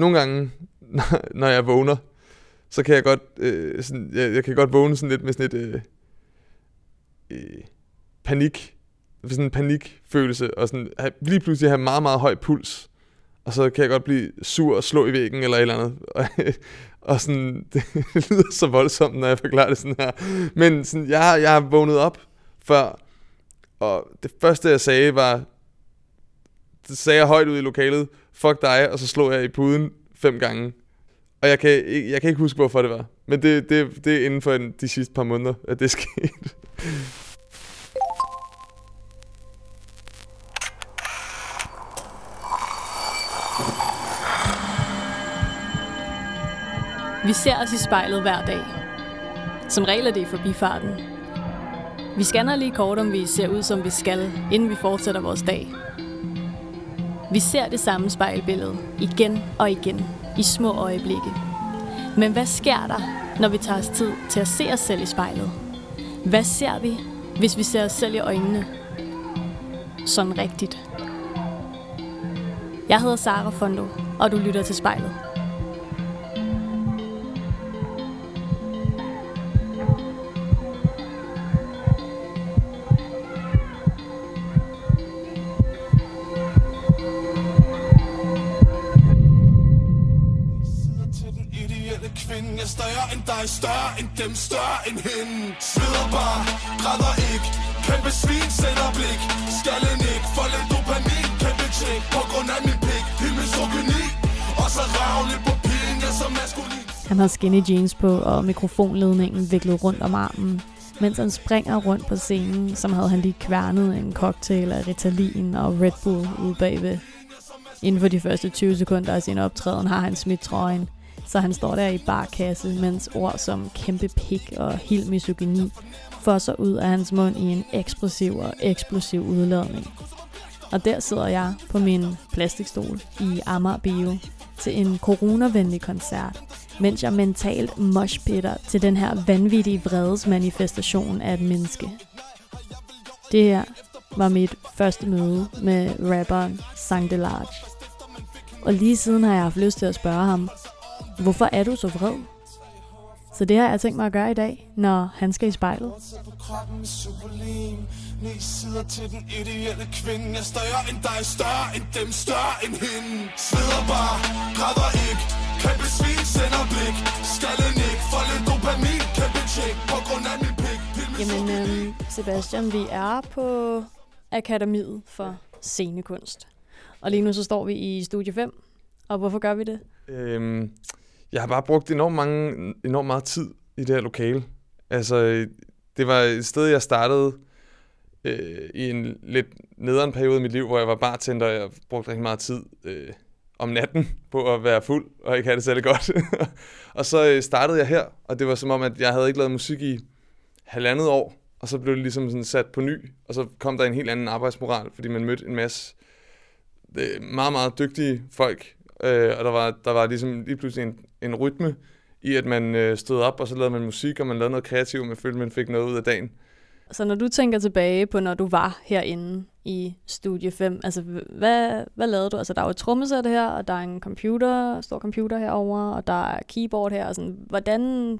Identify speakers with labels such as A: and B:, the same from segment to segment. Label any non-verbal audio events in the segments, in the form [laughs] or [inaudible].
A: nogle gange, [laughs] når jeg vågner, så kan jeg godt, øh, sådan, jeg, jeg kan godt vågne sådan lidt med sådan et øh, øh, panik, sådan en panikfølelse, og sådan, have, lige pludselig have meget, meget høj puls, og så kan jeg godt blive sur og slå i væggen eller et eller andet. [laughs] Og, og sådan, [laughs] det lyder så voldsomt, når jeg forklarer det sådan her. Men sådan, jeg, jeg har vågnet op før, og det første jeg sagde var, det sagde jeg højt ud i lokalet, fuck dig, og så slog jeg i puden fem gange. Og jeg kan, jeg kan ikke huske, hvorfor det var. Men det, det, det er inden for de sidste par måneder, at det skete.
B: Vi ser os i spejlet hver dag. Som regel er det i forbifarten. Vi scanner lige kort, om vi ser ud, som vi skal, inden vi fortsætter vores dag. Vi ser det samme spejlbillede igen og igen i små øjeblikke. Men hvad sker der, når vi tager os tid til at se os selv i spejlet? Hvad ser vi, hvis vi ser os selv i øjnene? Sådan rigtigt. Jeg hedder Sara Fondo, og du lytter til spejlet.
C: Dem, større end hende. Sveder bare, græder ikke. Kæmpe svin, sender blik Skallen ikke, for lidt dopamin Kæmpe tjek, på grund af min pik Helt misogyni Og så ravne på pigen, jeg så maskulin.
B: Han har skinny jeans på og mikrofonledningen viklet rundt om armen. Mens han springer rundt på scenen, som havde han lige kværnet en cocktail af Ritalin og Red Bull ude bagved. Inden for de første 20 sekunder af sin optræden har han smidt trøjen, så han står der i barkasse, mens ord som kæmpe pik og helt misogyni fosser ud af hans mund i en ekspressiv og eksplosiv udladning. Og der sidder jeg på min plastikstol i Amager Bio til en coronavenlig koncert, mens jeg mentalt moshpitter til den her vanvittige vredesmanifestation af et menneske. Det her var mit første møde med rapperen Sang Delarge. Og lige siden har jeg haft lyst til at spørge ham, Hvorfor er du så vred? Så det har jeg tænkt mig at gøre i dag, når han skal i spejlet. Ni sider til den ideelle kvinde Jeg større end dig, større end dem, større end hende Sveder bare, græder ikke Kæmpe svin, sender blik Skallen ikke, for lidt dopamin Kæmpe tjek, på grund af min pik Jamen, øhm, Sebastian, vi er på Akademiet for Scenekunst. Og lige nu så står vi i studie 5. Og hvorfor gør vi det? Øhm,
A: jeg har bare brugt enormt, mange, enormt meget tid i det her lokale. Altså, det var et sted, jeg startede øh, i en lidt nederen periode i mit liv, hvor jeg var bartender, og jeg brugte rigtig meget tid øh, om natten på at være fuld, og ikke have det særlig godt. [laughs] og så øh, startede jeg her, og det var som om, at jeg havde ikke lavet musik i halvandet år, og så blev det ligesom sådan sat på ny, og så kom der en helt anden arbejdsmoral, fordi man mødte en masse øh, meget, meget dygtige folk, øh, og der var, der var ligesom lige pludselig en, en rytme i, at man øh, stod op, og så lavede man musik, og man lavede noget kreativt, man følte, man fik noget ud af dagen.
B: Så når du tænker tilbage på, når du var herinde i Studie 5, altså hvad, hvad lavede du? Altså der er jo et trommesæt her, og der er en computer, stor computer herover, og der er keyboard her, og sådan, hvordan,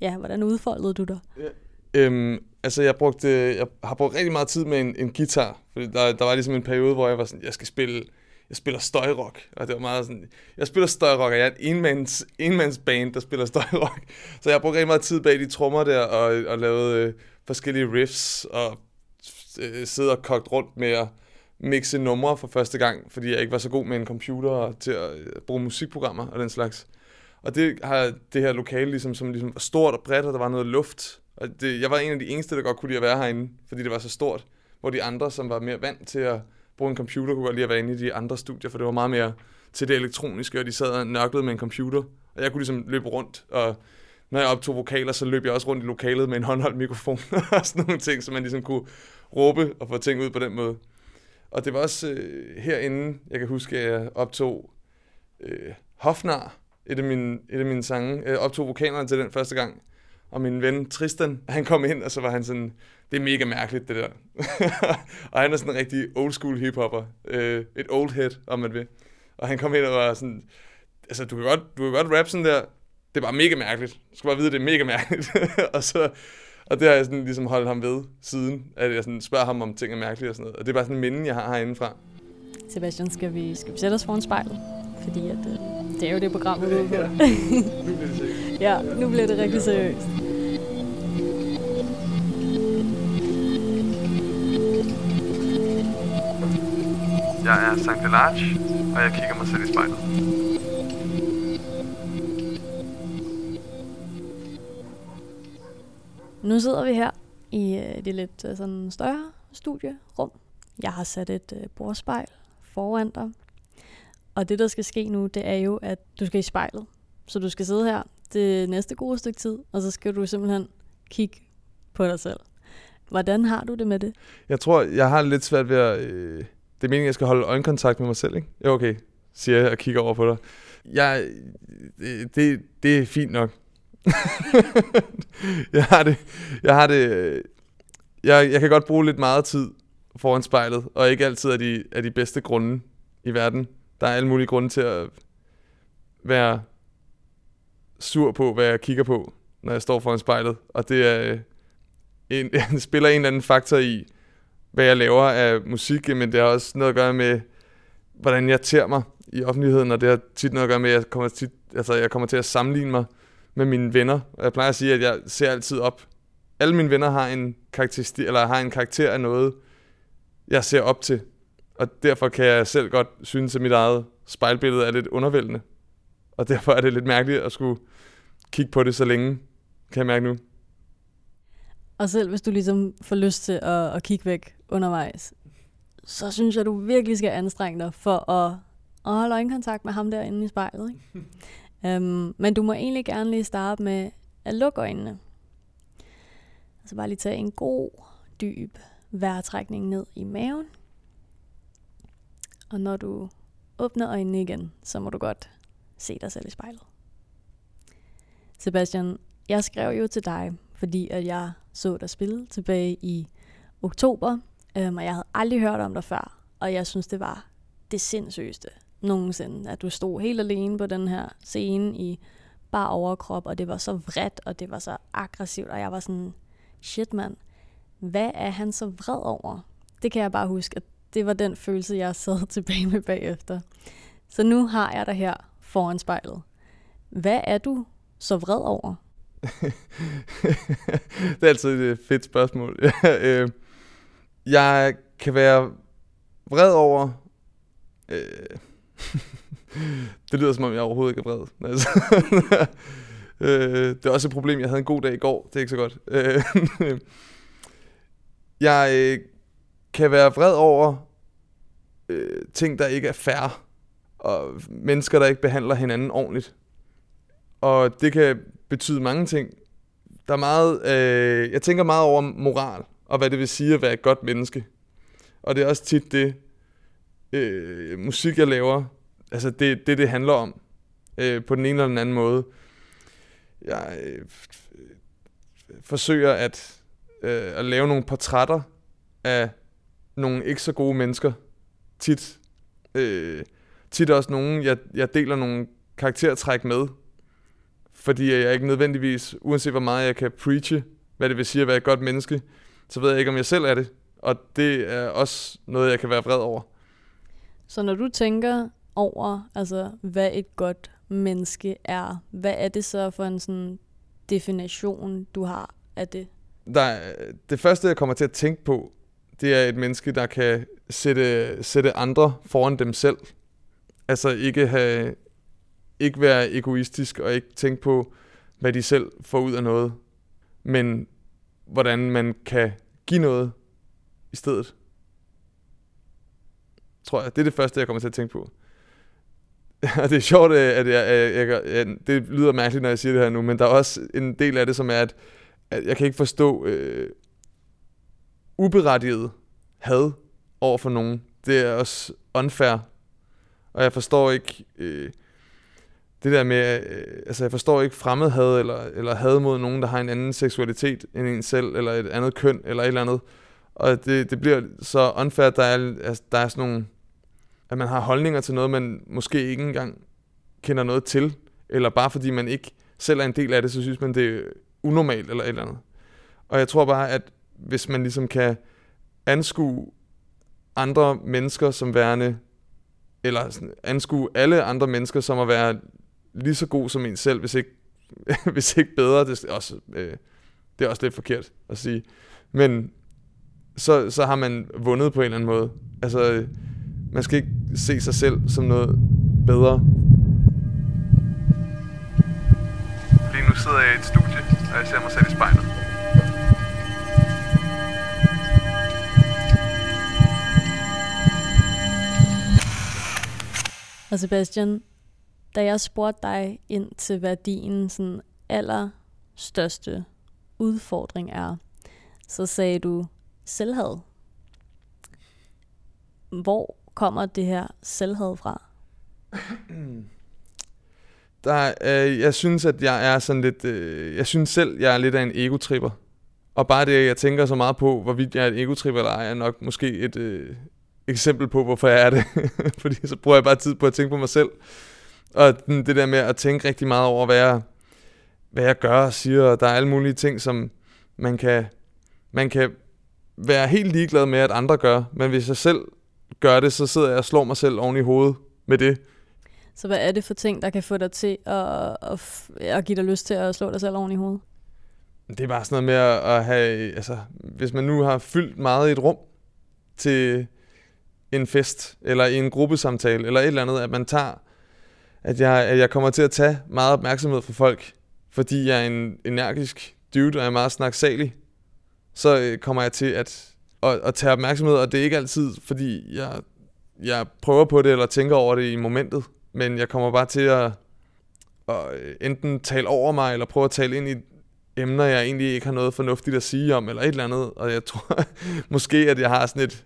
B: ja, hvordan udfoldede du dig? Ja.
A: Øhm, altså jeg, brugte, jeg har brugt rigtig meget tid med en, en guitar, fordi der, der var ligesom en periode, hvor jeg var sådan, jeg skal spille jeg spiller støjrock, og det var meget sådan, jeg spiller støjrock, og jeg er en enmands, enmands band, der spiller støjrock. Så jeg brugte rigtig meget tid bag de trommer der, og, og lavede øh, forskellige riffs, og øh, sidde og kogt rundt med at mixe numre for første gang, fordi jeg ikke var så god med en computer til at øh, bruge musikprogrammer og den slags. Og det har det her lokale ligesom, som ligesom var stort og bredt, og der var noget luft. Og det, jeg var en af de eneste, der godt kunne lide at være herinde, fordi det var så stort. Hvor de andre, som var mere vant til at bruge en computer, kunne godt lide at være inde i de andre studier, for det var meget mere til det elektroniske, og de sad og nørklede med en computer. Og jeg kunne ligesom løbe rundt, og når jeg optog vokaler, så løb jeg også rundt i lokalet med en håndholdt mikrofon [laughs] og sådan nogle ting, så man ligesom kunne råbe og få ting ud på den måde. Og det var også øh, herinde, jeg kan huske, at jeg optog øh, Hofnar, et af mine, et af mine sange. øh, optog vokalerne til den første gang. Og min ven Tristan, han kom ind, og så var han sådan, det er mega mærkeligt, det der. [laughs] og han er sådan en rigtig old school hiphopper. Øh, et old head, om man vil. Og han kom ind og var sådan, altså, du kan godt, du kan godt rappe sådan der, det er bare mega mærkeligt. Du skal bare vide, det er mega mærkeligt. [laughs] og så, og det har jeg sådan ligesom holdt ham ved siden, at jeg sådan spørger ham om ting er mærkelige og sådan noget. Og det er bare sådan en minde, jeg har herindefra.
B: Sebastian, skal vi, skal vi sætte os foran spejlet? Fordi at, øh, det er jo det program, vi [laughs] er ude på.
A: nu bliver det sikkert.
B: Ja, nu bliver det rigtig seriøst.
A: Jeg er Sankt Delarge, og jeg kigger mig selv i spejlet.
B: Nu sidder vi her i øh, det lidt øh, sådan større studierum. Jeg har sat et øh, bordspejl foran dig. Og det, der skal ske nu, det er jo, at du skal i spejlet. Så du skal sidde her det næste gode stykke tid, og så skal du simpelthen kigge på dig selv. Hvordan har du det med det?
A: Jeg tror, jeg har lidt svært ved at... Øh, det er meningen, at jeg skal holde øjenkontakt med mig selv, ikke? Jo, okay, siger jeg og kigger over på dig. Jeg, det, det, det er fint nok. [laughs] jeg har det... Jeg har det... øh, Jeg, jeg kan godt bruge lidt meget tid foran spejlet, og ikke altid af de, af de bedste grunde i verden. Der er alle mulige grunde til at være sur på, hvad jeg kigger på, når jeg står foran spejlet. Og det er, øh, en, [laughs] spiller en eller anden faktor i, hvad jeg laver af musik, men det har også noget at gøre med, hvordan jeg ter mig i offentligheden, og det har tit noget at gøre med, at jeg kommer, tit, altså jeg kommer til at sammenligne mig med mine venner. Og jeg plejer at sige, at jeg ser altid op. Alle mine venner har en, karakteristik, eller har en karakter af noget, jeg ser op til. Og derfor kan jeg selv godt synes, at mit eget spejlbillede er lidt undervældende. Og derfor er det lidt mærkeligt at skulle kigge på det så længe, kan jeg mærke nu.
B: Og selv hvis du ligesom får lyst til at, at kigge væk undervejs, så synes jeg, du virkelig skal anstrenge dig for at, at holde øjenkontakt med ham derinde i spejlet. Ikke? um, [laughs] men du må egentlig gerne lige starte med at lukke øjnene. Altså bare lige tage en god, dyb vejrtrækning ned i maven. Og når du åbner øjnene igen, så må du godt se dig selv i spejlet. Sebastian, jeg skrev jo til dig, fordi at jeg så dig spille tilbage i oktober, øhm, og jeg havde aldrig hørt om dig før, og jeg synes, det var det sindssygeste nogensinde, at du stod helt alene på den her scene i bare overkrop, og det var så vredt, og det var så aggressivt, og jeg var sådan, shit mand, hvad er han så vred over? Det kan jeg bare huske, at det var den følelse, jeg sad [laughs] tilbage med bagefter. Så nu har jeg dig her foran spejlet. Hvad er du så vred over? [laughs]
A: det er altid et øh, fedt spørgsmål. [laughs] Øh, jeg kan være vred over... Øh, [laughs] det lyder som om, jeg overhovedet ikke er vred. Altså, øh, det er også et problem, jeg havde en god dag i går. Det er ikke så godt. Øh, jeg øh, kan være vred over øh, ting, der ikke er fair. Og mennesker, der ikke behandler hinanden ordentligt. Og det kan betyde mange ting. Der er meget, øh, jeg tænker meget over moral, og hvad det vil sige at være et godt menneske. Og det er også tit det, øh, musik jeg laver, altså det, det, det handler om, øh, på den ene eller den anden måde. Jeg øh, forsøger at, øh, at lave nogle portrætter af nogle ikke så gode mennesker. Tit, øh, tit også nogen, jeg, jeg deler nogle karaktertræk med, fordi jeg ikke nødvendigvis, uanset hvor meget jeg kan preache, hvad det vil sige at være et godt menneske, så ved jeg ikke, om jeg selv er det. Og det er også noget, jeg kan være vred over.
B: Så når du tænker over, altså hvad et godt menneske er, hvad er det så for en sådan definition, du har af det?
A: Der, er- det første, jeg kommer til at tænke på, det er et menneske, der kan sætte, sætte andre foran dem selv. Altså ikke, have, ikke være egoistisk og ikke tænke på, hvad de selv får ud af noget, men hvordan man kan give noget i stedet. Tror jeg. Det er det første, jeg kommer til at tænke på. [laughs] Og det er sjovt, øh, at jeg, øh, jeg, jeg, jeg, jeg, det lyder mærkeligt, når jeg siger det her nu, men der er også en del af det, som er, at, at jeg kan ikke forstå øh, uberettiget had over for nogen. Det er også unfair. Og jeg forstår ikke øh, det der med, øh, altså jeg forstår ikke fremmedhad eller, eller had mod nogen, der har en anden seksualitet end en selv, eller et andet køn, eller et eller andet. Og det, det bliver så unfair, at der er, altså, der er sådan nogle, at man har holdninger til noget, man måske ikke engang kender noget til, eller bare fordi man ikke selv er en del af det, så synes man, det er unormalt eller et eller andet. Og jeg tror bare, at hvis man ligesom kan anskue andre mennesker som værende, eller sådan, anskue alle andre mennesker som at være lige så god som en selv, hvis ikke, [laughs] hvis ikke bedre, det er, også, øh, det er også lidt forkert at sige. Men så, så har man vundet på en eller anden måde. Altså, øh, man skal ikke se sig selv som noget bedre. Lige nu sidder jeg i et studie, og jeg ser mig selv i spejlet.
B: Og Sebastian, da jeg spurgte dig ind til, hvad din sådan allerstørste udfordring er, så sagde du selvhed. Hvor kommer det her selvhed fra? [clears throat]
A: Der, øh, jeg synes, at jeg er sådan lidt... Øh, jeg synes selv, jeg er lidt af en egotripper. Og bare det, jeg tænker så meget på, hvorvidt jeg er en egotripper eller ej, er nok måske et øh, eksempel på, hvorfor jeg er det. [laughs] Fordi så bruger jeg bare tid på at tænke på mig selv. Og det der med at tænke rigtig meget over, hvad jeg, hvad jeg gør og siger, og der er alle mulige ting, som man kan, man kan være helt ligeglad med, at andre gør. Men hvis jeg selv gør det, så sidder jeg og slår mig selv oven i hovedet med det.
B: Så hvad er det for ting, der kan få dig til at, at, at give dig lyst til at slå dig selv oven i hovedet?
A: Det er bare sådan noget med at have, altså, hvis man nu har fyldt meget i et rum til en fest, eller i en gruppesamtale, eller et eller andet, at man tager, at jeg, at jeg kommer til at tage meget opmærksomhed fra folk, fordi jeg er en energisk dude, og jeg er meget snaksalig, så øh, kommer jeg til at, at, at tage opmærksomhed, og det er ikke altid, fordi jeg, jeg prøver på det, eller tænker over det i momentet, men jeg kommer bare til at, at øh, enten tale over mig, eller prøve at tale ind i emner, jeg egentlig ikke har noget fornuftigt at sige om, eller et eller andet, og jeg tror [laughs] måske, at jeg har sådan et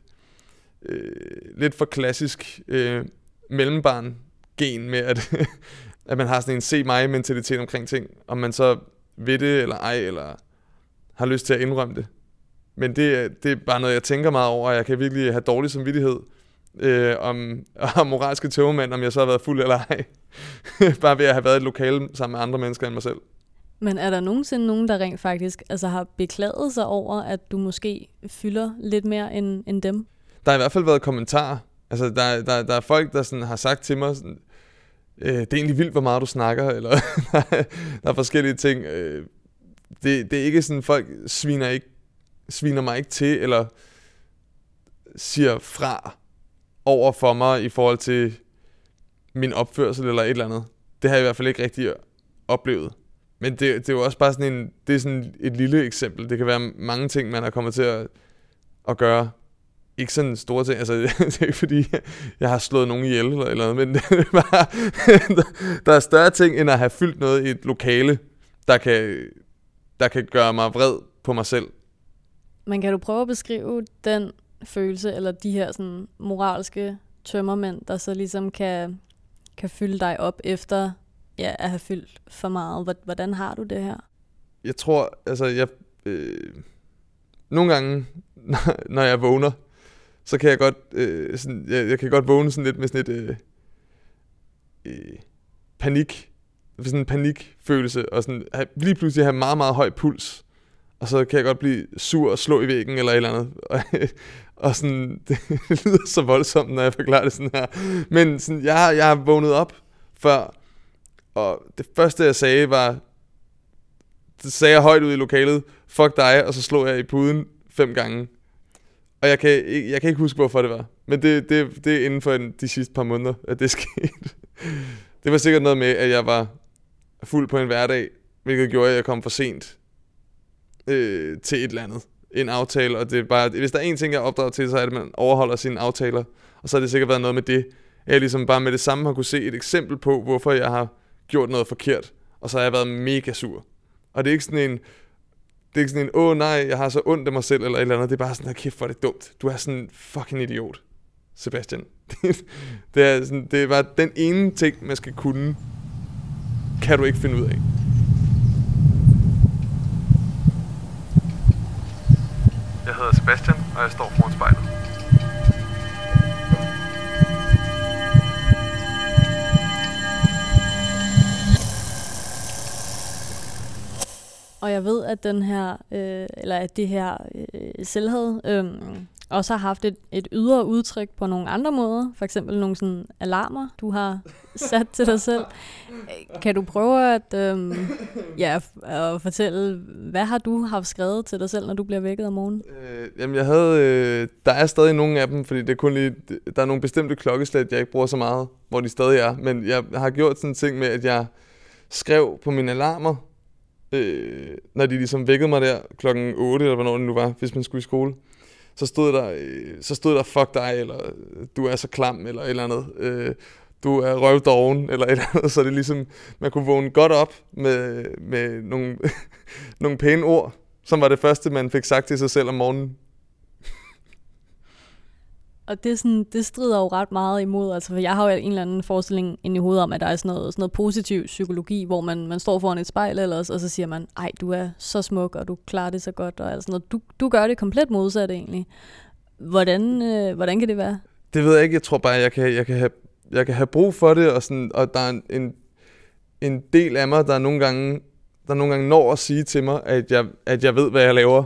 A: øh, lidt for klassisk øh, mellembarn gen med, at, [laughs] at man har sådan en se mig mentalitet omkring ting, om man så ved det eller ej, eller har lyst til at indrømme det. Men det, det er bare noget, jeg tænker meget over, og jeg kan virkelig have dårlig samvittighed øh, om, [laughs] om moralske tøvmænd, om jeg så har været fuld eller ej. [laughs] bare ved at have været i et lokale sammen med andre mennesker end mig selv.
B: Men er der nogensinde nogen, der rent faktisk altså har beklaget sig over, at du måske fylder lidt mere end, end dem?
A: Der har i hvert fald været kommentarer. Altså, der, der, der er folk, der sådan har sagt til mig, sådan, øh, det er egentlig vildt, hvor meget du snakker, [laughs] eller der er forskellige ting. Øh, det, det er ikke sådan, folk sviner, ikke, sviner mig ikke til, eller siger fra over for mig i forhold til min opførsel eller et eller andet. Det har jeg i hvert fald ikke rigtig oplevet. Men det, det er jo også bare sådan en, det er sådan et lille eksempel. Det kan være mange ting, man har kommet til at, at gøre. Ikke sådan store ting. Altså, [laughs] det er ikke fordi, jeg har slået nogen ihjel eller, eller noget, men [laughs] det er bare, der er større ting, end at have fyldt noget i et lokale, der kan, der kan gøre mig vred på mig selv.
B: Men kan du prøve at beskrive den følelse, eller de her sådan, moralske tømmermænd, der så ligesom kan, kan fylde dig op efter ja, at have fyldt for meget. Hvordan har du det her?
A: Jeg tror, altså jeg... Øh, nogle gange, [laughs] når jeg vågner, så kan jeg godt, øh, sådan, jeg, jeg kan godt vågne sådan lidt med sådan et øh, øh, panik, sådan en panikfølelse, og sådan, have, lige pludselig have meget, meget høj puls, og så kan jeg godt blive sur og slå i væggen eller et eller andet. [laughs] Og, og sådan, [laughs] det lyder så voldsomt, når jeg forklarer det sådan her. Men sådan, jeg, har, jeg har vågnet op før, og det første jeg sagde var, det sagde jeg højt ud i lokalet, fuck dig, og så slog jeg i puden fem gange. Og jeg kan, jeg kan ikke huske, hvorfor det var. Men det, det, det er inden for de sidste par måneder, at det [laughs] skete. Det var sikkert noget med, at jeg var fuld på en hverdag, hvilket gjorde, at jeg kom for sent øh, til et eller andet. En aftale, og det er bare, hvis der er en ting, jeg opdrager til, så er det, at man overholder sine aftaler. Og så har det sikkert været noget med det. at Jeg ligesom bare med det samme har kunne se et eksempel på, hvorfor jeg har gjort noget forkert. Og så har jeg været mega sur. Og det er ikke sådan en, det er ikke sådan en, åh oh, nej, jeg har så ondt af mig selv, eller et eller andet. Det er bare sådan, her, kæft, hvor er det dumt. Du er sådan en fucking idiot, Sebastian. [laughs] det, er sådan, det er bare den ene ting, man skal kunne, kan du ikke finde ud af. Jeg hedder Sebastian, og jeg står foran spejlet.
B: Og jeg ved, at den her, øh, eller at det her øh, selvhed øh, også har haft et, et ydre udtryk på nogle andre måder. For eksempel nogle sådan alarmer, du har [laughs] sat til dig selv. Kan du prøve at, øh, ja, at fortælle, hvad har du haft skrevet til dig selv, når du bliver vækket om morgenen?
A: Øh, jamen, jeg havde... Øh, der er stadig nogle af dem, fordi det er kun lige... Der er nogle bestemte klokkeslæt, jeg ikke bruger så meget, hvor de stadig er. Men jeg har gjort sådan en ting med, at jeg skrev på mine alarmer, øh, når de ligesom vækkede mig der klokken 8, eller hvornår det nu var, hvis man skulle i skole, så stod der, øh, så stod der fuck dig, eller du er så klam, eller et eller andet. Øh, du er røvdoven, eller et eller andet, så det er ligesom, man kunne vågne godt op med, med nogle, [laughs] nogle pæne ord, som var det første, man fik sagt til sig selv om morgenen.
B: Og det, er sådan, det strider jo ret meget imod, altså for jeg har jo en eller anden forestilling ind i hovedet om, at der er sådan noget, sådan noget positiv psykologi, hvor man, man står foran et spejl ellers, og så siger man, ej, du er så smuk, og du klarer det så godt, og altså noget. Du, du gør det komplet modsat egentlig. Hvordan, øh, hvordan kan det være?
A: Det ved jeg ikke. Jeg tror bare, jeg kan, jeg kan, have, jeg kan have brug for det, og, sådan, og der er en, en del af mig, der nogle gange, der nogle gange når at sige til mig, at jeg, at jeg ved, hvad jeg laver.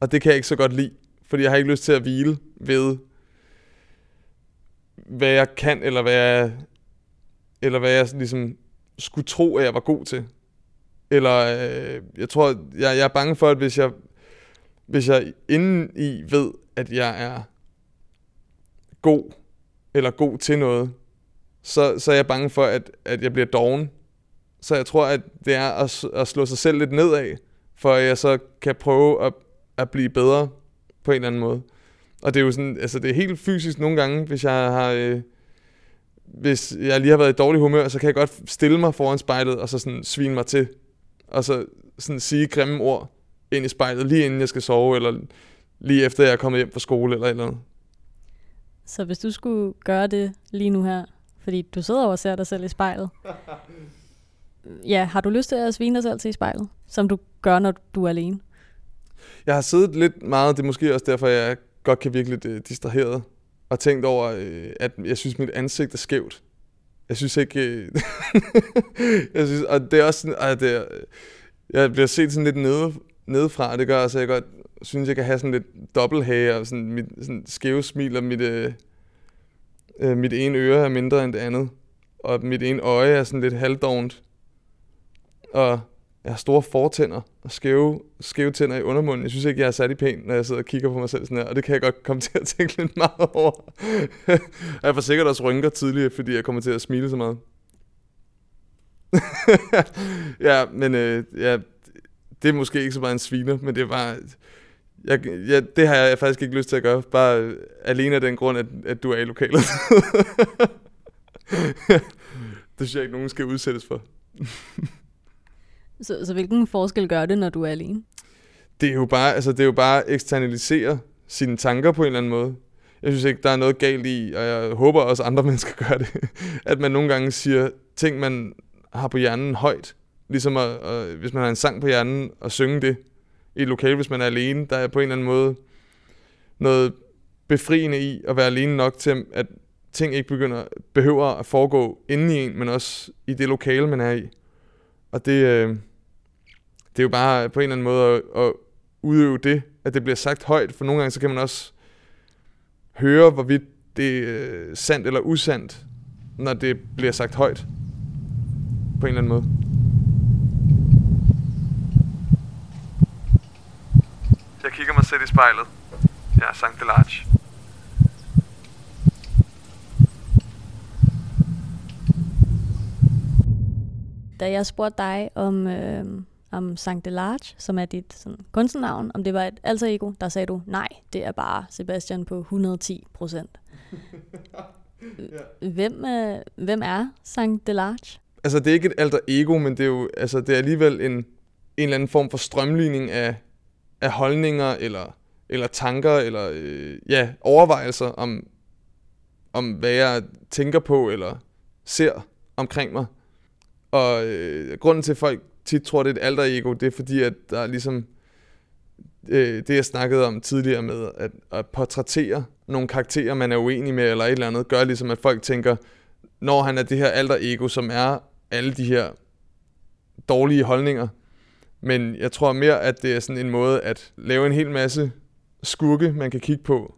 A: Og det kan jeg ikke så godt lide, fordi jeg har ikke lyst til at hvile ved, hvad jeg kan, eller hvad jeg, eller hvad jeg ligesom skulle tro, at jeg var god til. Eller øh, jeg tror, jeg, jeg er bange for, at hvis jeg, hvis jeg inden i ved, at jeg er god, eller god til noget, så, så er jeg bange for, at, at jeg bliver doven. Så jeg tror, at det er at, at slå sig selv lidt nedad, for at jeg så kan prøve at, at blive bedre på en eller anden måde. Og det er jo sådan, altså det er helt fysisk nogle gange, hvis jeg har... Øh, hvis jeg lige har været i dårlig humør, så kan jeg godt stille mig foran spejlet, og så sådan svine mig til. Og så sådan sige grimme ord ind i spejlet, lige inden jeg skal sove, eller lige efter jeg er kommet hjem fra skole, eller eller andet.
B: Så hvis du skulle gøre det lige nu her, fordi du sidder og ser dig selv i spejlet, [laughs] ja, har du lyst til at svine dig selv til i spejlet, som du gør, når du er alene?
A: Jeg har siddet lidt meget, det er måske også derfor, jeg godt kan virke lidt øh, distraheret, og tænkt over, øh, at jeg synes, mit ansigt er skævt. Jeg synes ikke... Øh, [laughs] jeg synes, og det er også sådan, at det er, jeg bliver set sådan lidt nede, nedefra, og det gør også, at jeg godt synes, jeg kan have sådan lidt dobbelthage, og sådan mit sådan skæve smil, og mit, øh, øh, mit ene øre er mindre end det andet, og mit ene øje er sådan lidt halvdovent. Og jeg har store fortænder og skæve, skæve tænder i undermunden. Jeg synes ikke, jeg er særlig pæn, når jeg sidder og kigger på mig selv sådan her, og det kan jeg godt komme [laughs] til at tænke lidt meget over. [laughs] jeg får sikkert også rynker tidligere, fordi jeg kommer til at smile så meget. [laughs] ja, men øh, ja, det er måske ikke så meget en sviner, men det er bare... Jeg, ja, det har jeg faktisk ikke lyst til at gøre, bare øh, alene af den grund, at, at du er i lokalet. det synes jeg ikke, nogen skal udsættes for.
B: Så, så hvilken forskel gør det, når du er alene?
A: Det er jo bare, altså, det er jo bare at eksternalisere sine tanker på en eller anden måde. Jeg synes ikke, der er noget galt i, og jeg håber også, andre [laughs] mennesker gør det, at man nogle gange siger ting, man har på hjernen højt. Ligesom at, at, hvis man har en sang på hjernen, og synge det i et lokal, hvis man er alene. Der er på en eller anden måde noget befriende i at være alene nok til, at ting ikke begynder, behøver at foregå inde i en, men også i det lokale, man er i. Og det, øh, det er jo bare på en eller anden måde at, at udøve det, at det bliver sagt højt, for nogle gange så kan man også høre, hvorvidt det er sandt eller usandt, når det bliver sagt højt. På en eller anden måde. Jeg kigger mig selv i spejlet. Jeg er Sankt Delarge.
B: Da jeg spurgte dig om, øh, om Sankt Delarge, som er dit sådan, kunstnernavn, om det var et alter ego, der sagde du, nej, det er bare Sebastian på 110 procent. [laughs] ja. hvem, øh, hvem er Sankt Delarge?
A: Altså, det er ikke et alter ego, men det er jo altså, det er alligevel en, en eller anden form for strømligning af, af holdninger, eller, eller tanker, eller øh, ja, overvejelser om, om, hvad jeg tænker på, eller ser omkring mig. Og øh, grunden til, at folk tit tror, det er et alter ego, det er fordi, at der er ligesom øh, det, jeg snakkede om tidligere med, at, at portrættere nogle karakterer, man er uenig med, eller et eller andet, gør ligesom, at folk tænker, når han er det her alter ego, som er alle de her dårlige holdninger, Men jeg tror mere, at det er sådan en måde at lave en hel masse skurke, man kan kigge på,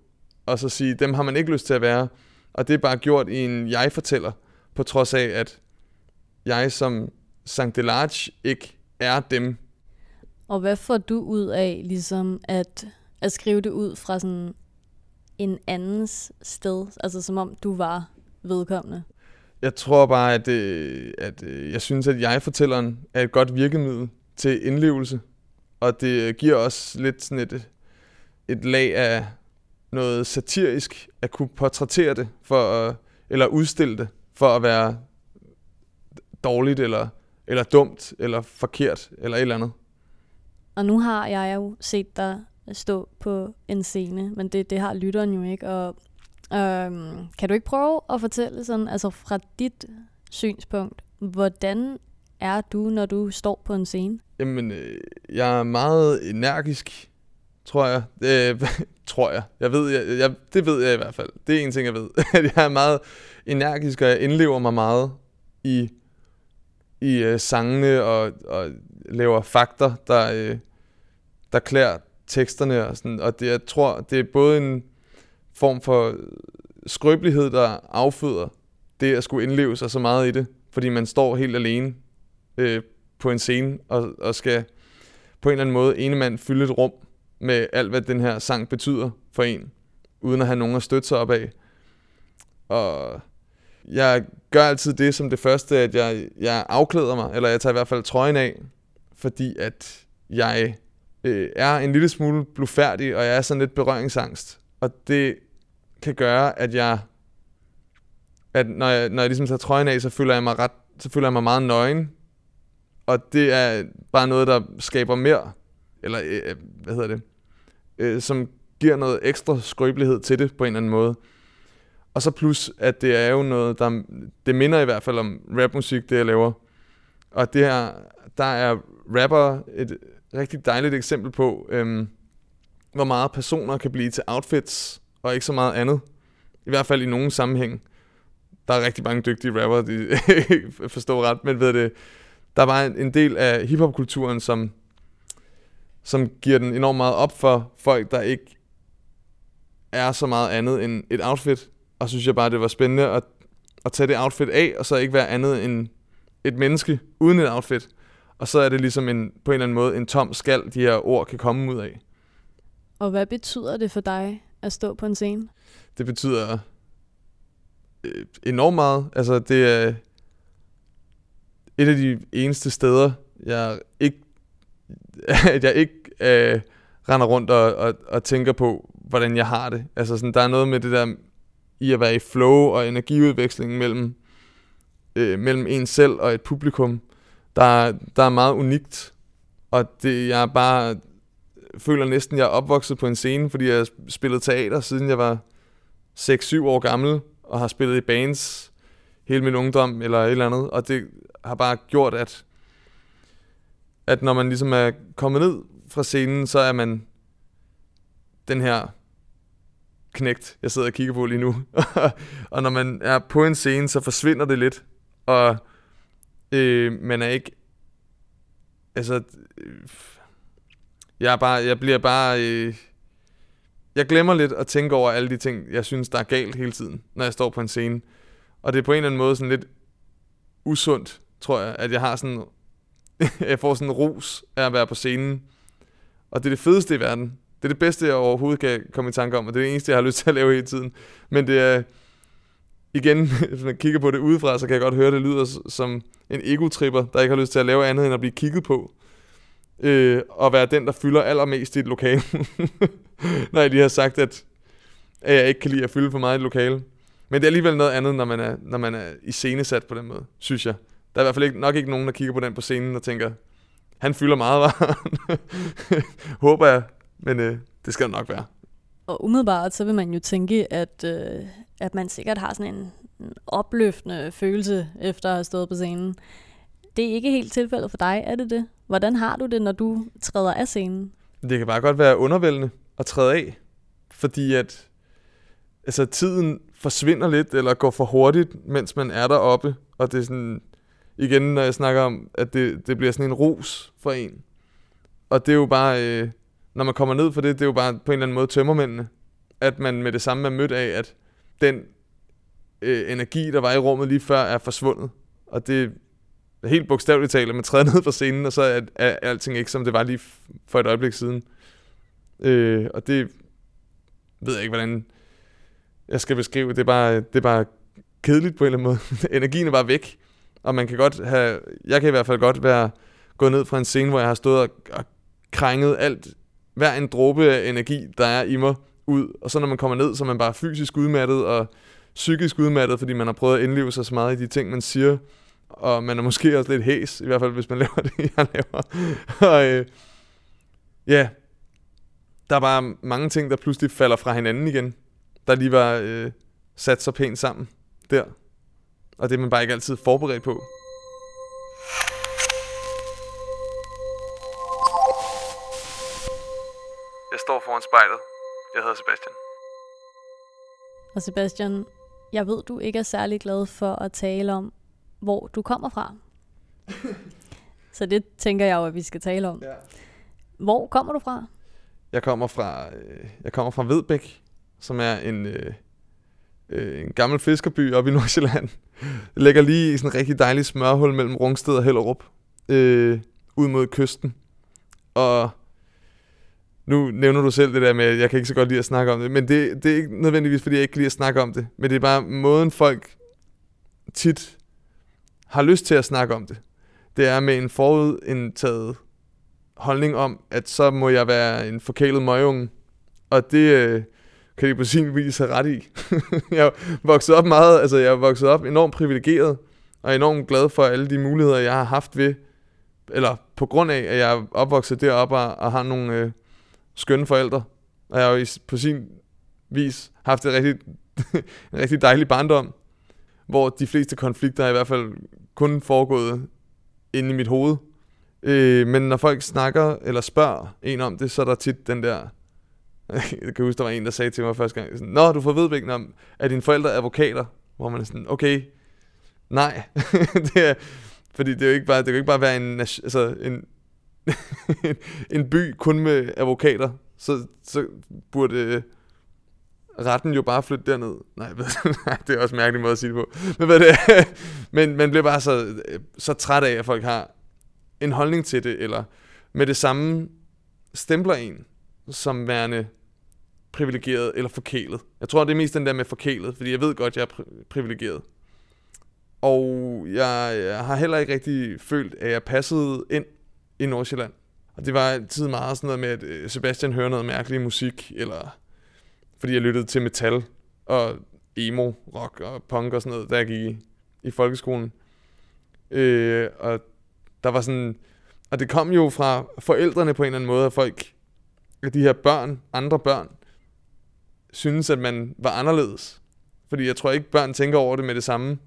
A: og så sige, dem har man ikke lyst til at være. Og det er bare gjort i en jeg-fortæller, på trods af, at jeg som Sankt Delarge ikke er dem.
B: Og hvad får du ud af ligesom at, at skrive det ud fra sådan en andens sted? Altså som om du var vedkommende.
A: Jeg tror bare, at, øh, at øh, jeg synes, at jeg-fortælleren er et godt virkemiddel til indlevelse. Og det giver også lidt sådan et, et lag af noget satirisk at kunne portrættere det, for at, eller udstille det, for at være dårligt, eller, eller dumt, eller forkert, eller et eller andet.
B: Og nu har jeg jo set dig stå på en scene, men det, det har lytteren jo ikke. Og øhm, kan du ikke prøve at fortælle sådan, altså fra dit synspunkt, hvordan er du, når du står på en scene?
A: Jamen, øh, jeg er meget energisk, tror jeg. Øh, [laughs] tror jeg. Jeg ved, jeg, jeg, det ved jeg i hvert fald. Det er en ting, jeg ved. [laughs] jeg er meget energisk, og jeg indlever mig meget i, i øh, sangene, og, og laver fakter, der, øh, der klæder teksterne. Og, sådan. og det, jeg tror, det er både en form for skrøbelighed, der afføder det at skulle indleve sig så meget i det, fordi man står helt alene øh, på en scene og, og skal på en eller anden måde ene mand fylde et rum med alt, hvad den her sang betyder for en, uden at have nogen at støtte sig op af. Og jeg gør altid det som det første, at jeg, jeg afklæder mig, eller jeg tager i hvert fald trøjen af, fordi at jeg øh, er en lille smule blufærdig, og jeg er sådan lidt berøringsangst. Og det kan gøre, at jeg, at når jeg, når jeg ligesom tager trøjen af, så føler jeg mig ret, så føler jeg mig meget nøgen. Og det er bare noget, der skaber mere, eller øh, øh hvad hedder det, øh, som giver noget ekstra skrøbelighed til det på en eller anden måde. Og så plus, at det er jo noget, der det minder i hvert fald om rapmusik, det jeg laver. Og det her, der er rapper et rigtig dejligt eksempel på, øhm, hvor meget personer kan blive til outfits, og ikke så meget andet. I hvert fald i nogen sammenhæng. Der er rigtig mange dygtige rapper, de [laughs] forstår ret, men ved det, der var en, del af hiphopkulturen, som, som giver den enormt meget op for folk, der ikke er så meget andet end et outfit. Og synes jeg bare, det var spændende at, at tage det outfit af, og så ikke være andet end et menneske uden et outfit. Og så er det ligesom en, på en eller anden måde en tom skal, de her ord kan komme ud af.
B: Og hvad betyder det for dig at stå på en scene?
A: Det betyder øh, enormt meget. Altså, det er et af de eneste steder, jeg ikke, at [laughs] jeg ikke øh, render rundt og, og, og tænker på, hvordan jeg har det. Altså, sådan, der er noget med det der i at være i flow og energiudveksling mellem, øh, mellem en selv og et publikum, der, der er meget unikt. Og det, jeg bare føler næsten, jeg er opvokset på en scene, fordi jeg har spillet teater, siden jeg var 6-7 år gammel, og har spillet i bands hele min ungdom, eller et eller andet. Og det har bare gjort, at, at når man ligesom er kommet ned fra scenen, så er man den her knægt, jeg sidder og kigger på lige nu. [laughs] og når man er på en scene, så forsvinder det lidt. Og øh, man er ikke... Altså... Øh, jeg, er bare, jeg bliver bare... Øh, jeg glemmer lidt at tænke over alle de ting, jeg synes, der er galt hele tiden, når jeg står på en scene. Og det er på en eller anden måde sådan lidt usundt, tror jeg, at jeg har sådan... [laughs] jeg får sådan en ros af at være på scenen. Og det er det fedeste i verden. Det er det bedste, jeg overhovedet kan komme i tanke om, og det er det eneste, jeg har lyst til at lave hele tiden. Men det er... Igen, [laughs] hvis man kigger på det udefra, så kan jeg godt høre, at det lyder som en egotripper, der ikke har lyst til at lave andet end at blive kigget på øh, og være den, der fylder allermest i et lokale. [laughs] Når jeg lige har sagt, at, at jeg ikke kan lide at fylde for meget i et lokale. Men det er alligevel noget andet, når man er, når man er i scenesat på den måde, synes jeg. Der er i hvert fald ikke, nok ikke nogen, der kigger på den på scenen og tænker, han fylder meget, var [laughs] Håber jeg, men øh, det skal det nok være.
B: Og umiddelbart, så vil man jo tænke, at, øh, at man sikkert har sådan en, en opløftende følelse, efter at have stået på scenen. Det er ikke helt tilfældet for dig, er det det? Hvordan har du det, når du træder af scenen?
A: Det kan bare godt være undervældende at træde af, fordi at altså, tiden forsvinder lidt, eller går for hurtigt, mens man er deroppe, og det er sådan, igen, når jeg snakker om, at det, det bliver sådan en ros for en, Og det er jo bare, øh, når man kommer ned for det, det er jo bare på en eller anden måde tømmermændene. At man med det samme er mødt af, at den øh, energi, der var i rummet lige før, er forsvundet. Og det er helt bogstaveligt talt, at man træder [laughs] ned fra scenen, og så er, er alting ikke, som det var lige for et øjeblik siden. Øh, og det ved jeg ikke, hvordan jeg skal beskrive. Det er bare, det er bare kedeligt på en eller anden måde. [laughs] Energien er bare væk. Og man kan godt have, jeg kan i hvert fald godt være gået ned fra en scene, hvor jeg har stået og, og krænget alt, hver en dråbe energi, der er i mig, ud. Og så når man kommer ned, så er man bare fysisk udmattet og psykisk udmattet, fordi man har prøvet at indleve sig så meget i de ting, man siger. Og man er måske også lidt hæs, i hvert fald hvis man [laughs] laver det, jeg laver. [laughs] og øh, ja, der er bare mange ting, der pludselig falder fra hinanden igen, der lige var øh, sat så pænt sammen der. Og det er man bare ikke altid forberedt på. Foran spejlet. Jeg hedder Sebastian.
B: Og Sebastian, jeg ved, du ikke er særlig glad for at tale om, hvor du kommer fra. [laughs] Så det tænker jeg jo, at vi skal tale om.
A: Ja.
B: Hvor kommer du fra?
A: Jeg kommer fra, øh, jeg kommer fra Vedbæk, som er en, øh, øh, en gammel fiskerby oppe i Nordsjælland. Det ligger lige i sådan en rigtig dejlig smørhul mellem Rungsted og Hellerup, øh, ud mod kysten. Og nu nævner du selv det der med, at jeg kan ikke så godt lide at snakke om det, men det, det er ikke nødvendigvis, fordi jeg ikke kan lide at snakke om det, men det er bare måden folk tit har lyst til at snakke om det. Det er med en forudindtaget holdning om, at så må jeg være en forkælet møgeunge, Og det øh, kan de på sin vis have ret i. [laughs] jeg er vokset op meget, altså jeg er vokset op enormt privilegeret, og enormt glad for alle de muligheder, jeg har haft ved, eller på grund af, at jeg er opvokset deroppe og, og har nogle øh, skønne forældre. Og jeg har jo på sin vis haft et rigtig, [laughs] en rigtig dejlig barndom, hvor de fleste konflikter er i hvert fald kun foregået inde i mit hoved. Øh, men når folk snakker eller spørger en om det, så er der tit den der... [laughs] Jeg kan huske, der var en, der sagde til mig første gang, sådan, Nå, du får Vedbæk, om, at dine forældre er advokater? Hvor man er sådan, okay, nej. [laughs] det er, fordi det er jo ikke bare, det kan jo ikke bare være en, altså en, [laughs] en by kun med advokater. Så, så burde øh, retten jo bare flytte derned. Nej, ved, [laughs] nej, det er også en mærkelig måde at sige det på. Men, hvad det er, [laughs] men man bliver bare så, øh, så træt af, at folk har en holdning til det, eller med det samme stempler en som værende privilegeret eller forkælet. Jeg tror, det er mest den der med forkælet, fordi jeg ved godt, jeg er pri- privilegeret. Og jeg, jeg har heller ikke rigtig følt, at jeg passede ind i Nordsjælland. Og det var altid meget sådan noget med, at øh, Sebastian hører noget mærkelig musik, eller fordi jeg lyttede til metal og emo, rock og punk og sådan noget, da jeg gik i, i folkeskolen. Øh, og der var sådan, og det kom jo fra forældrene på en eller anden måde, at folk, at de her børn, andre børn, synes, at man var anderledes. Fordi jeg tror ikke, børn tænker over det med det samme.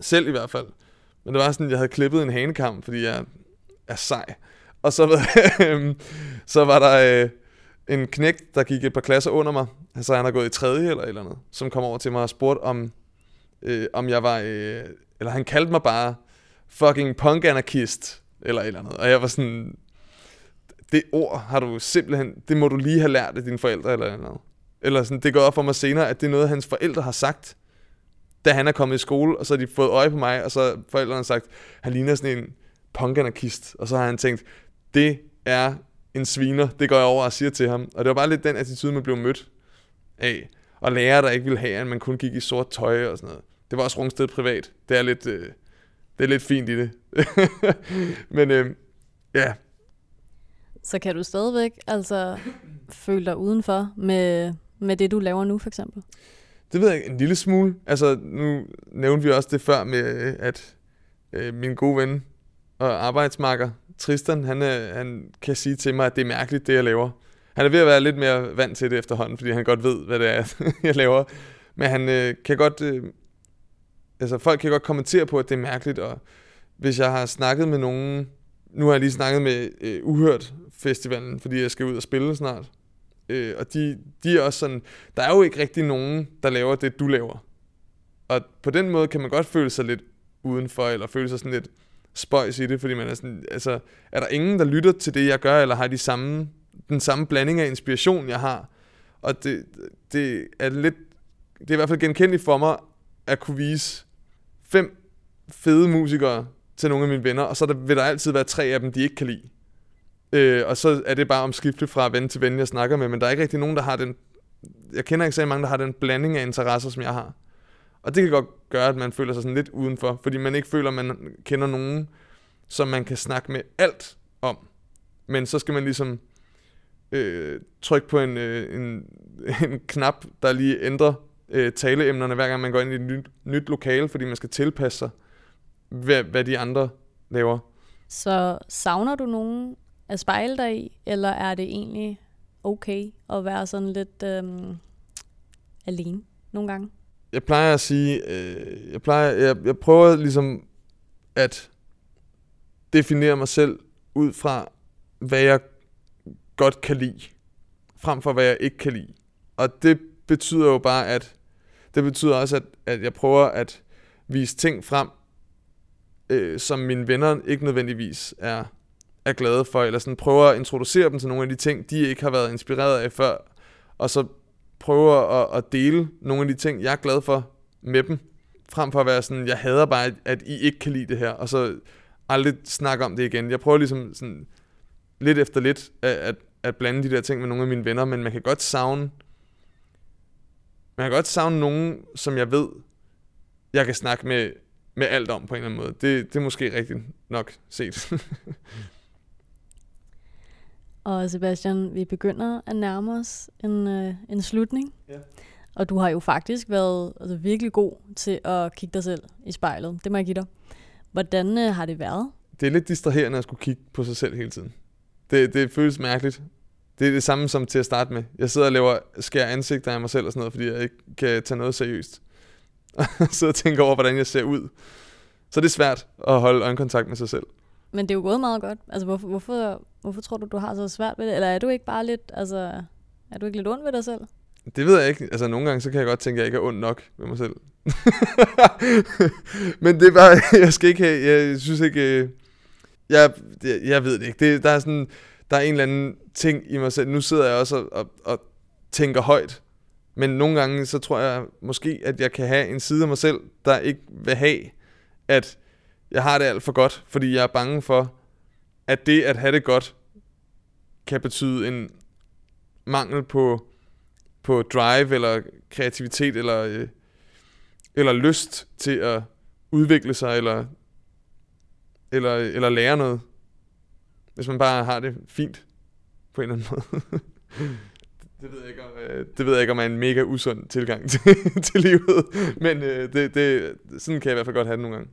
A: Selv i hvert fald. Men det var sådan, at jeg havde klippet en hanekam, fordi jeg er sej. Og så, ved, [laughs] øhm, så var der øh, en knægt, der gik et par klasser under mig. Altså han har gået i tredje eller et eller andet. Som kom over til mig og spurgte, om, øh, om jeg var... Øh, eller han kaldte mig bare fucking punk-anarkist, eller et eller andet. Og jeg var sådan, det ord har du simpelthen, det må du lige have lært af dine forældre, eller eller andet. Eller sådan, det går op for mig senere, at det er noget, hans forældre har sagt, da han er kommet i skole, og så har de fået øje på mig, og så forældrene har sagt, han ligner sådan en punk-anarkist. Og så har han tænkt, det er en sviner, det går jeg over og siger til ham. Og det var bare lidt den attitude, man blev mødt af. Og lærer, der ikke ville have, at man kun gik i sort tøj og sådan noget. Det var også Rungsted privat. Det er lidt, øh, det er lidt fint i det. [laughs] Men øh, ja.
B: Så kan du stadigvæk altså føle dig udenfor med, med det, du laver nu, for eksempel?
A: Det ved jeg en lille smule. Altså, nu nævnte vi også det før med, at øh, min gode ven og arbejdsmarker, Tristan, han, øh, han kan sige til mig, at det er mærkeligt, det jeg laver. Han er ved at være lidt mere vant til det efterhånden, fordi han godt ved, hvad det er, [laughs] jeg laver. Men han øh, kan godt øh, altså folk kan godt kommentere på, at det er mærkeligt, og hvis jeg har snakket med nogen, nu har jeg lige snakket med øh, Uhørt Festivalen, fordi jeg skal ud og spille snart, øh, og de, de er også sådan, der er jo ikke rigtig nogen, der laver det, du laver. Og på den måde kan man godt føle sig lidt udenfor, eller føle sig sådan lidt spøjs i det, fordi man er sådan, altså, er der ingen, der lytter til det, jeg gør, eller har de samme, den samme blanding af inspiration, jeg har? Og det, det er lidt, det er i hvert fald genkendeligt for mig, at kunne vise fem fede musikere til nogle af mine venner, og så der, vil der altid være tre af dem, de ikke kan lide. Øh, og så er det bare omskiftet fra ven til ven, jeg snakker med, men der er ikke rigtig nogen, der har den... Jeg kender ikke så mange, der har den blanding af interesser, som jeg har. Og det kan godt gøre, at man føler sig sådan lidt udenfor, fordi man ikke føler, at man kender nogen, som man kan snakke med alt om. Men så skal man ligesom øh, trykke på en, øh, en, [laughs] en knap, der lige ændrer øh, taleemnerne, hver gang man går ind i et nyt, nyt lokale, fordi man skal tilpasse sig, hvad, hvad de andre laver.
B: Så savner du nogen at spejle dig i, eller er det egentlig okay at være sådan lidt øhm, alene nogle gange?
A: Jeg plejer at sige, øh, jeg, plejer, jeg, jeg prøver ligesom at definere mig selv ud fra, hvad jeg godt kan lide, frem for hvad jeg ikke kan lide. Og det betyder jo bare, at det betyder også, at, at jeg prøver at vise ting frem, øh, som mine venner ikke nødvendigvis er, er glade for, eller sådan prøver at introducere dem til nogle af de ting, de ikke har været inspireret af før, og så prøver at, at dele nogle af de ting, jeg er glad for med dem, frem for at være sådan, jeg hader bare, at I ikke kan lide det her, og så aldrig snakke om det igen. Jeg prøver ligesom sådan, lidt efter lidt at, at, at blande de der ting med nogle af mine venner, men man kan godt savne, man kan godt savne nogen, som jeg ved, jeg kan snakke med, med alt om på en eller anden måde. Det, det er måske rigtigt nok set. [laughs]
B: Og Sebastian, vi begynder at nærme os en, øh, en slutning.
A: Ja.
B: Og du har jo faktisk været altså, virkelig god til at kigge dig selv i spejlet. Det må jeg give dig. Hvordan øh, har det været?
A: det er lidt distraherende at skulle kigge på sig selv hele tiden. Det, det føles mærkeligt. Det er det samme som til at starte med. Jeg sidder og laver skær ansigter af mig selv og sådan noget, fordi jeg ikke kan tage noget seriøst. [laughs] Og sidder og tænker over, hvordan jeg ser ud. Så det er svært at holde øjenkontakt med sig selv.
B: Men det er jo gået meget godt. Altså, hvorfor, hvorfor, hvorfor tror du, du har så svært ved det? Eller er du ikke bare lidt, altså, er du ikke lidt ond ved dig selv?
A: Det ved jeg ikke. Altså nogle gange, så kan jeg godt tænke, at jeg ikke er ond nok ved mig selv. [laughs] Men det er bare, [laughs] jeg skal ikke have, jeg synes ikke, øh, jeg, jeg, jeg ved det ikke. Det, der er sådan, der er en eller anden ting i mig selv. Nu sidder jeg også og, og, og tænker højt. Men nogle gange, så tror jeg måske, at jeg kan have en side af mig selv, der ikke vil have, at jeg har det alt for godt. Fordi jeg er bange for, at det at have det godt, kan betyde en mangel på, på drive, eller kreativitet, eller, øh, eller lyst til at udvikle sig, eller, eller, eller lære noget. Hvis man bare har det fint, på en eller anden måde. [laughs] det, ved jeg ikke, om, øh, det ved jeg ikke, om er en mega usund tilgang [laughs] til, til livet. Men øh, det, det, sådan kan jeg i hvert fald godt have det nogle gange.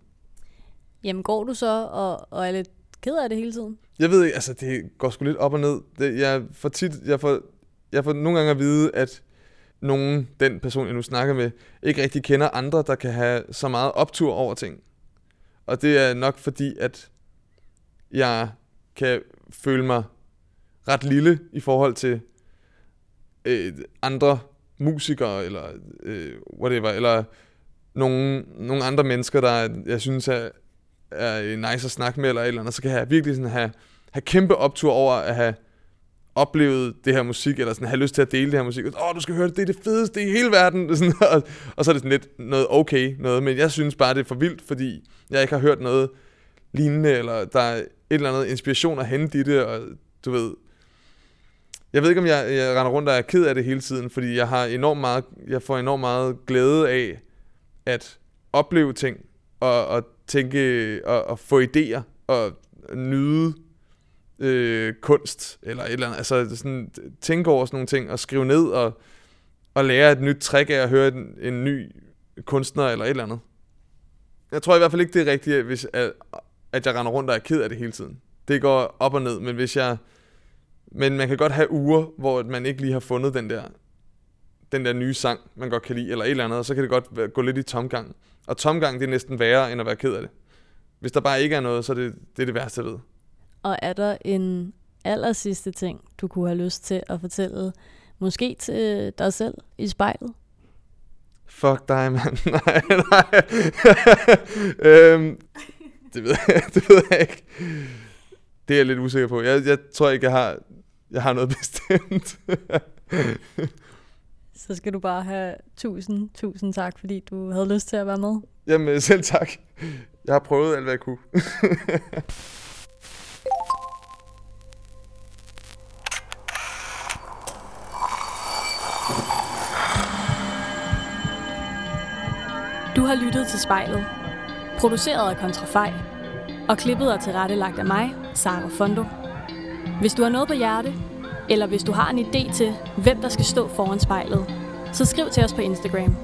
B: Jamen, går du så og, og er lidt ked af det hele tiden?
A: Jeg ved ikke, altså det går sgu lidt op og ned. Det, jeg får tit, jeg får, jeg får nogle gange at vide, at nogen, den person, jeg nu snakker med, ikke rigtig kender andre, der kan have så meget optur over ting. Og det er nok fordi, at jeg kan føle mig ret lille i forhold til øh, andre musikere, eller øh, whatever, eller nogle, nogle andre mennesker, der jeg synes er, er nice at snakke med, eller et eller andet, så kan jeg virkelig sådan have, have kæmpe optur over at have oplevet det her musik, eller sådan have lyst til at dele det her musik. Åh, oh, du skal høre det, det er det fedeste i hele verden. [laughs] Sådan, og, og så er det sådan lidt noget okay noget, men jeg synes bare, det er for vildt, fordi jeg ikke har hørt noget lignende, eller der er et eller andet inspiration at hente i det, og du ved, jeg ved ikke, om jeg, jeg render rundt og er ked af det hele tiden, fordi jeg har enormt meget, jeg får enormt meget glæde af at opleve ting, og, og tænke, og, og få idéer, og nyde øh, kunst, eller et eller andet. Altså sådan, tænke over sådan nogle ting, og skrive ned, og, og lære et nyt trick af at høre en, en ny kunstner, eller et eller andet. Jeg tror i hvert fald ikke, det er rigtigt, hvis, at, at jeg render rundt og er ked af det hele tiden. Det går op og ned, men hvis jeg... Men man kan godt have uger, hvor man ikke lige har fundet den der, den der nye sang, man godt kan lide, eller et eller andet, og så kan det godt gå lidt i tomgang. Og tomgang, det er næsten værre, end at være ked af det. Hvis der bare ikke er noget, så er det det, er det værste, ved.
B: Og er der en aller sidste ting, du kunne have lyst til at fortælle, måske til dig selv i spejlet?
A: Fuck dig, mand. [laughs] nej, nej. [laughs] øhm, Det ved jeg, det ved jeg ikke. Det er jeg lidt usikker på. Jeg, jeg tror ikke, jeg har, jeg har noget [laughs] bestemt.
B: Så skal du bare have tusind, tusind tak, fordi du havde lyst til at være med.
A: Jamen, selv tak. Jeg har prøvet alt, hvad jeg kunne. [laughs]
B: Du har lyttet til spejlet. Produceret af Kontrafej. Og klippet og tilrettelagt af mig, Sara Fondo. Hvis du har noget på hjerte, eller hvis du har en idé til, hvem der skal stå foran spejlet, så skriv til os på Instagram.